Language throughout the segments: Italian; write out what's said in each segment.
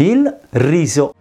Il riso.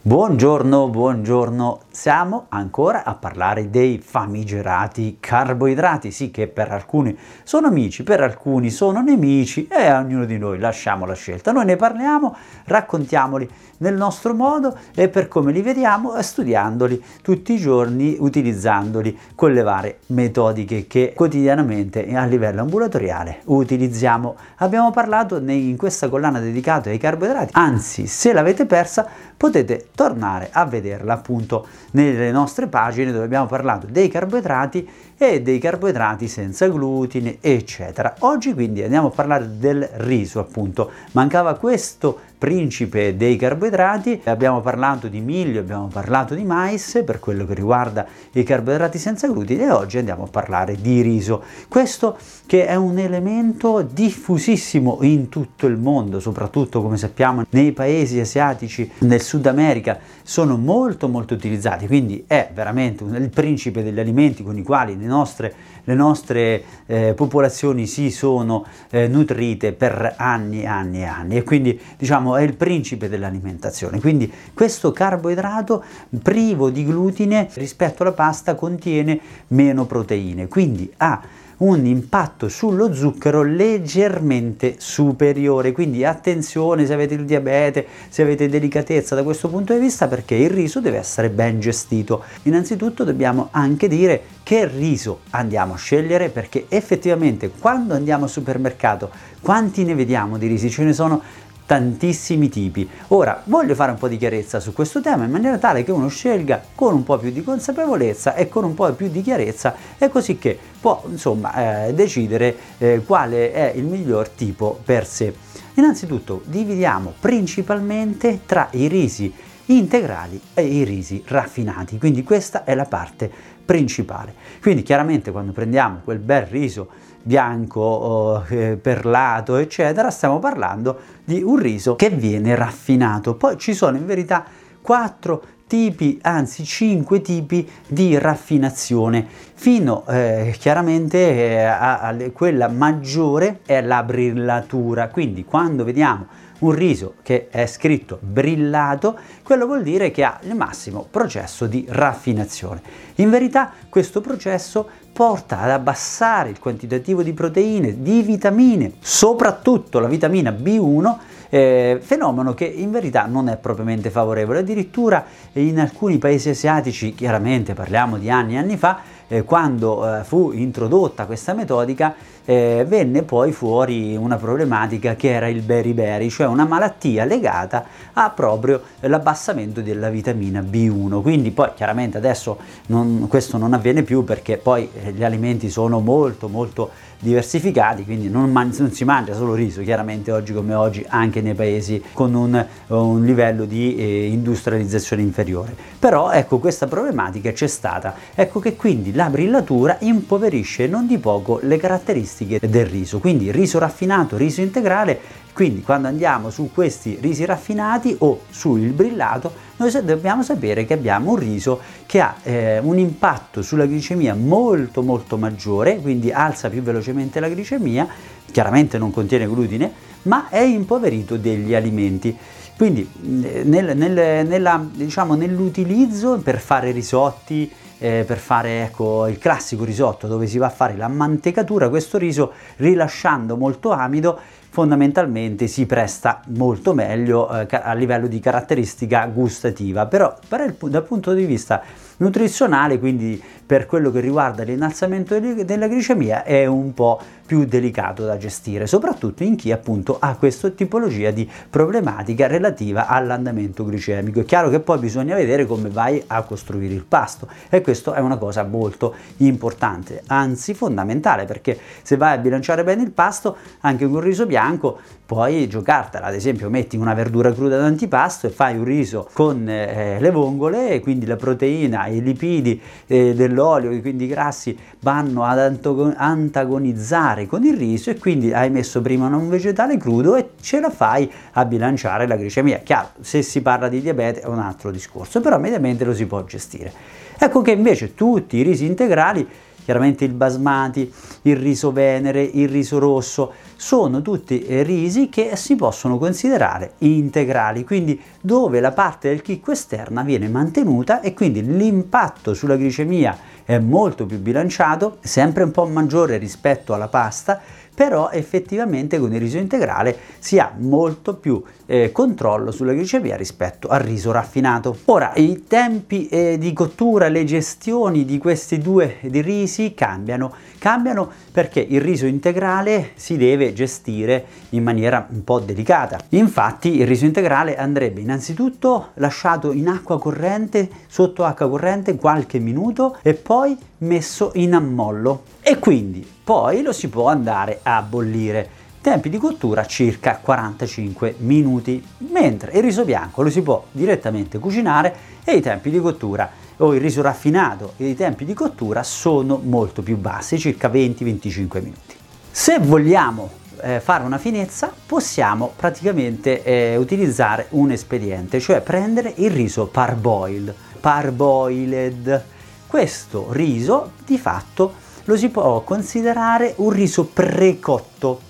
Buongiorno, buongiorno. Siamo ancora a parlare dei famigerati carboidrati, sì che per alcuni sono amici, per alcuni sono nemici e a ognuno di noi lasciamo la scelta. Noi ne parliamo, raccontiamoli nel nostro modo e per come li vediamo studiandoli tutti i giorni, utilizzandoli con le varie metodiche che quotidianamente a livello ambulatoriale utilizziamo. Abbiamo parlato in questa collana dedicata ai carboidrati, anzi se l'avete persa potete tornare a vederla appunto nelle nostre pagine dove abbiamo parlato dei carboidrati e dei carboidrati senza glutine eccetera. Oggi quindi andiamo a parlare del riso appunto. Mancava questo principe dei carboidrati, abbiamo parlato di miglio, abbiamo parlato di mais per quello che riguarda i carboidrati senza glutine e oggi andiamo a parlare di riso. Questo che è un elemento diffusissimo in tutto il mondo, soprattutto come sappiamo nei paesi asiatici, nel Sud America sono molto molto utilizzati, quindi è veramente il principe degli alimenti con i quali le nostre, le nostre eh, popolazioni si sono eh, nutrite per anni e anni e anni e quindi diciamo è il principe dell'alimentazione. Quindi questo carboidrato privo di glutine rispetto alla pasta contiene meno proteine, quindi ha un impatto sullo zucchero leggermente superiore. Quindi attenzione se avete il diabete, se avete delicatezza da questo punto di vista perché il riso deve essere ben gestito. Innanzitutto dobbiamo anche dire che riso andiamo a scegliere perché effettivamente quando andiamo al supermercato quanti ne vediamo di risi? Ce ne sono tantissimi tipi. Ora voglio fare un po' di chiarezza su questo tema in maniera tale che uno scelga con un po' più di consapevolezza e con un po' più di chiarezza e così che può insomma eh, decidere eh, quale è il miglior tipo per sé. Innanzitutto dividiamo principalmente tra i risi integrali e i risi raffinati, quindi questa è la parte principale. Quindi chiaramente quando prendiamo quel bel riso bianco, eh, perlato, eccetera, stiamo parlando di un riso che viene raffinato. Poi ci sono in verità quattro tipi, anzi cinque tipi di raffinazione, fino eh, chiaramente eh, a, a, quella maggiore è la brillatura. Quindi quando vediamo un riso che è scritto brillato, quello vuol dire che ha il massimo processo di raffinazione. In verità questo processo porta ad abbassare il quantitativo di proteine, di vitamine, soprattutto la vitamina B1, eh, fenomeno che in verità non è propriamente favorevole. Addirittura in alcuni paesi asiatici, chiaramente parliamo di anni e anni fa, eh, quando eh, fu introdotta questa metodica, eh, venne poi fuori una problematica che era il beriberi, cioè una malattia legata a proprio l'abbassamento della vitamina B1. Quindi poi chiaramente adesso non, questo non avviene più perché poi eh, gli alimenti sono molto molto diversificati, quindi non, man- non, si mangia solo riso, chiaramente oggi come oggi anche nei paesi con un, un livello di eh, industrializzazione inferiore. Però ecco questa problematica c'è stata, ecco che quindi la brillatura impoverisce non di poco le caratteristiche del riso, quindi riso raffinato, riso integrale quindi quando andiamo su questi risi raffinati o sul brillato, noi dobbiamo sapere che abbiamo un riso che ha eh, un impatto sulla glicemia molto molto maggiore, quindi alza più velocemente la glicemia, chiaramente non contiene glutine, ma è impoverito degli alimenti. Quindi nel, nel, nella, diciamo, nell'utilizzo per fare risotti, eh, per fare ecco, il classico risotto dove si va a fare la mantecatura, questo riso rilasciando molto amido fondamentalmente si presta molto meglio eh, a livello di caratteristica gustativa, però il, dal punto di vista nutrizionale, quindi per quello che riguarda l'innalzamento della glicemia, è un po' più delicato da gestire, soprattutto in chi appunto ha questa tipologia di problematica relativa all'andamento glicemico. È chiaro che poi bisogna vedere come vai a costruire il pasto e questo è una cosa molto importante, anzi fondamentale, perché se vai a bilanciare bene il pasto, anche con riso bianco puoi giocartela, ad esempio metti una verdura cruda d'antipasto e fai un riso con eh, le vongole quindi la proteina, i lipidi eh, dell'olio, e quindi i grassi vanno ad antagonizzare con il riso e quindi hai messo prima un vegetale crudo e ce la fai a bilanciare la glicemia. Chiaro, se si parla di diabete è un altro discorso, però mediamente lo si può gestire. Ecco che invece tutti i risi integrali chiaramente il basmati, il riso venere, il riso rosso, sono tutti risi che si possono considerare integrali, quindi dove la parte del chicco esterna viene mantenuta e quindi l'impatto sulla glicemia è molto più bilanciato, sempre un po' maggiore rispetto alla pasta, però effettivamente con il riso integrale si ha molto più eh, controllo sulla glicemia rispetto al riso raffinato. Ora, i tempi eh, di cottura, le gestioni di questi due di risi cambiano. Cambiano perché il riso integrale si deve gestire in maniera un po' delicata. Infatti il riso integrale andrebbe innanzitutto lasciato in acqua corrente, sotto acqua corrente qualche minuto e poi messo in ammollo e quindi poi lo si può andare a bollire. Tempi di cottura circa 45 minuti, mentre il riso bianco lo si può direttamente cucinare e i tempi di cottura o il riso raffinato e i tempi di cottura sono molto più bassi, circa 20-25 minuti. Se vogliamo eh, fare una finezza possiamo praticamente eh, utilizzare un espediente, cioè prendere il riso parboiled, parboiled. Questo riso di fatto lo si può considerare un riso precotto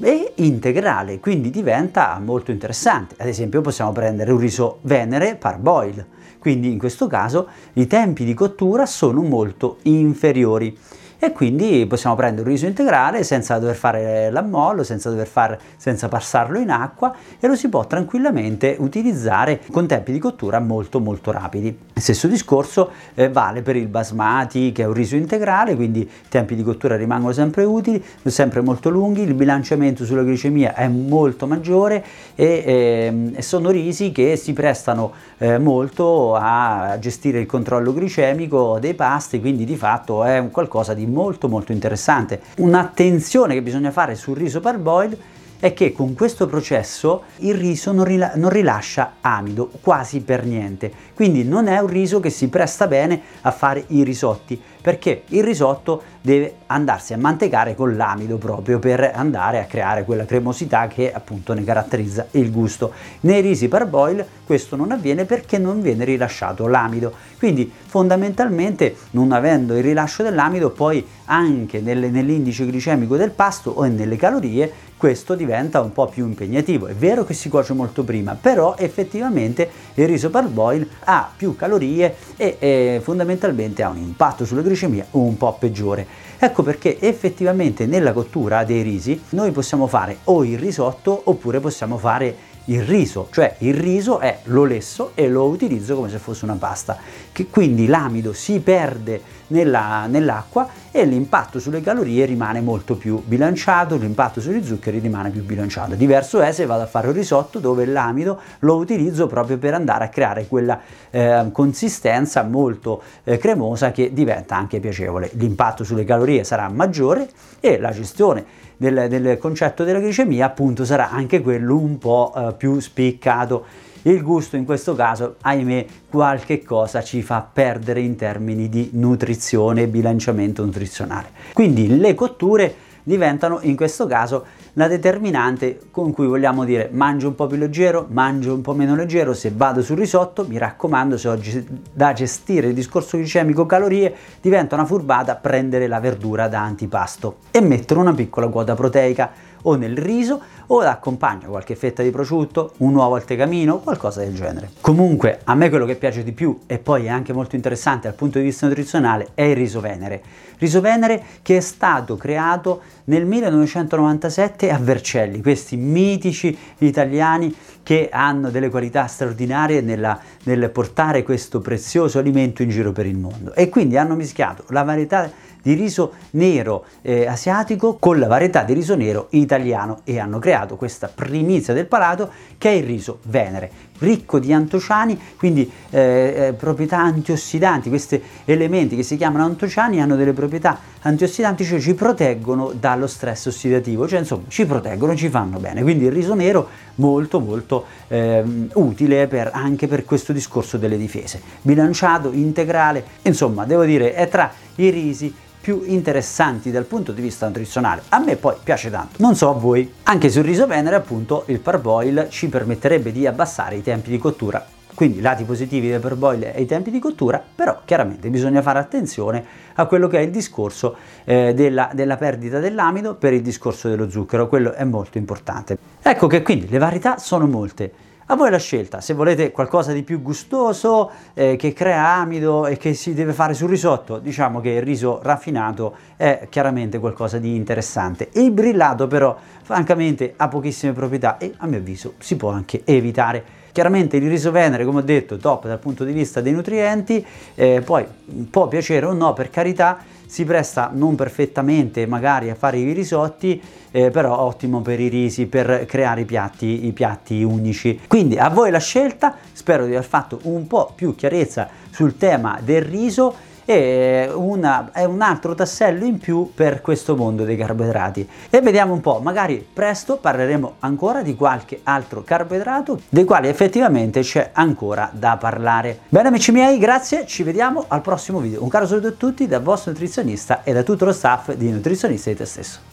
e integrale, quindi diventa molto interessante. Ad esempio possiamo prendere un riso venere parboil, quindi in questo caso i tempi di cottura sono molto inferiori e quindi possiamo prendere un riso integrale senza dover fare l'ammollo, senza, dover fare, senza passarlo in acqua e lo si può tranquillamente utilizzare con tempi di cottura molto molto rapidi. Stesso discorso eh, vale per il basmati che è un riso integrale, quindi i tempi di cottura rimangono sempre utili, sempre molto lunghi, il bilanciamento sulla glicemia è molto maggiore e, eh, sono risi che si prestano eh, molto a gestire il controllo glicemico dei pasti, quindi di fatto è un qualcosa di molto molto interessante. Un'attenzione che bisogna fare sul riso parboiled è che con questo processo il riso non, rila- non, rilascia amido quasi per niente, quindi non è un riso che si presta bene a fare i risotti, perché il risotto deve andarsi a mantecare con l'amido proprio per andare a creare quella cremosità che appunto ne caratterizza il gusto. Nei risi parboil questo non avviene perché non viene rilasciato l'amido, quindi fondamentalmente non avendo il rilascio dell'amido poi anche nelle, nell'indice glicemico del pasto o nelle calorie questo diventa un po' più impegnativo. È vero che si cuoce molto prima, però effettivamente il riso parboil ha più calorie e, e fondamentalmente ha un impatto sulla glicemia un po' peggiore. Ecco perché effettivamente nella cottura dei risi noi possiamo fare o il risotto oppure possiamo fare il riso, cioè il riso è lo lesso e lo utilizzo come se fosse una pasta, che quindi l'amido si perde nella, nell'acqua e l'impatto sulle calorie rimane molto più bilanciato, l'impatto sugli zuccheri rimane più bilanciato. Diverso è se vado a fare un risotto dove l'amido lo utilizzo proprio per andare a creare quella eh, consistenza molto eh, cremosa che diventa anche piacevole. L'impatto sulle calorie sarà maggiore e la gestione del, del concetto della glicemia appunto sarà anche quello un po' eh, più spiccato. Il gusto in questo caso, ahimè, qualche cosa ci fa perdere in termini di nutrizione e bilanciamento nutrizionale. Quindi le cotture diventano in questo caso la determinante con cui vogliamo dire mangio un po' più leggero, mangio un po' meno leggero, se vado sul risotto, mi raccomando, se oggi da gestire il discorso glicemico calorie, diventa una furbata prendere la verdura da antipasto e mettere una piccola quota proteica o nel riso o accompagna qualche fetta di prosciutto, un uovo al tegamino, qualcosa del genere. Comunque a me quello che piace di più e poi è anche molto interessante dal punto di vista nutrizionale è il riso venere. Riso venere che è stato creato nel 1997 a Vercelli, questi mitici italiani che hanno delle qualità straordinarie nella, nel portare questo prezioso alimento in giro per il mondo e quindi hanno mischiato la varietà di riso nero eh, asiatico con la varietà di riso nero italiano e hanno creato questa primizia del palato che è il riso venere, ricco di antociani, quindi eh, eh, proprietà antiossidanti, questi elementi che si chiamano antociani hanno delle proprietà antiossidanti, cioè ci proteggono dallo stress ossidativo, cioè insomma ci proteggono, ci fanno bene, quindi il riso nero molto molto eh, utile per, anche per questo discorso delle difese, bilanciato, integrale, insomma devo dire è tra i risi più interessanti dal punto di vista nutrizionale. A me poi piace tanto, non so a voi. Anche sul riso venere appunto il parboil ci permetterebbe di abbassare i tempi di cottura quindi lati positivi del parboil e i tempi di cottura, però chiaramente bisogna fare attenzione a quello che è il discorso eh, della, della, perdita dell'amido per il discorso dello zucchero, quello è molto importante. Ecco che quindi le varietà sono molte. A voi la scelta, se volete qualcosa di più gustoso, eh, che crea amido e che si deve fare sul risotto, diciamo che il riso raffinato è chiaramente qualcosa di interessante. Il brillato però, francamente, ha pochissime proprietà e a mio avviso si può anche evitare. Chiaramente il riso venere, come ho detto, top dal punto di vista dei nutrienti, eh, poi può piacere o no, per carità, si presta non perfettamente magari a fare i risotti, eh, però ottimo per i risi, per creare i piatti, i piatti unici. Quindi a voi la scelta, spero di aver fatto un po' più chiarezza sul tema del riso e una, è un altro tassello in più per questo mondo dei carboidrati. E vediamo un po', magari presto parleremo ancora di qualche altro carboidrato dei quali effettivamente c'è ancora da parlare. Bene amici miei, grazie, ci vediamo al prossimo video. Un caro saluto a tutti dal vostro nutrizionista e da tutto lo staff di Nutrizionista di te stesso.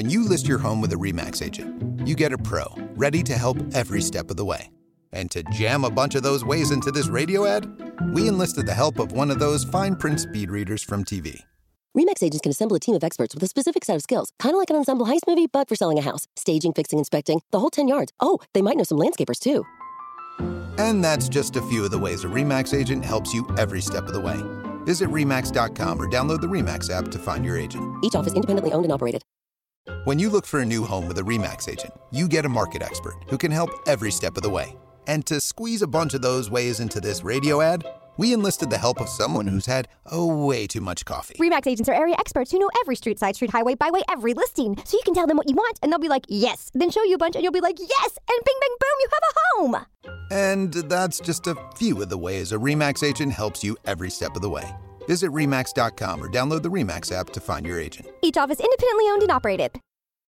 When you list your home with a REMAX agent, you get a pro ready to help every step of the way. And to jam a bunch of those ways into this radio ad, we enlisted the help of one of those fine print speed readers from TV. REMAX agents can assemble a team of experts with a specific set of skills, kind of like an ensemble heist movie, but for selling a house. Staging, fixing, inspecting, the whole 10 yards. Oh, they might know some landscapers too. And that's just a few of the ways a REMAX agent helps you every step of the way. Visit REMAX.com or download the REMAX app to find your agent. Each office independently owned and operated. When you look for a new home with a REMAX agent, you get a market expert who can help every step of the way. And to squeeze a bunch of those ways into this radio ad, we enlisted the help of someone who's had, oh, way too much coffee. REMAX agents are area experts who know every street, side, street, highway, byway, every listing. So you can tell them what you want, and they'll be like, yes. Then show you a bunch, and you'll be like, yes. And bing, bang, boom, you have a home. And that's just a few of the ways a REMAX agent helps you every step of the way. Visit REMAX.com or download the REMAX app to find your agent. Each office independently owned and operated.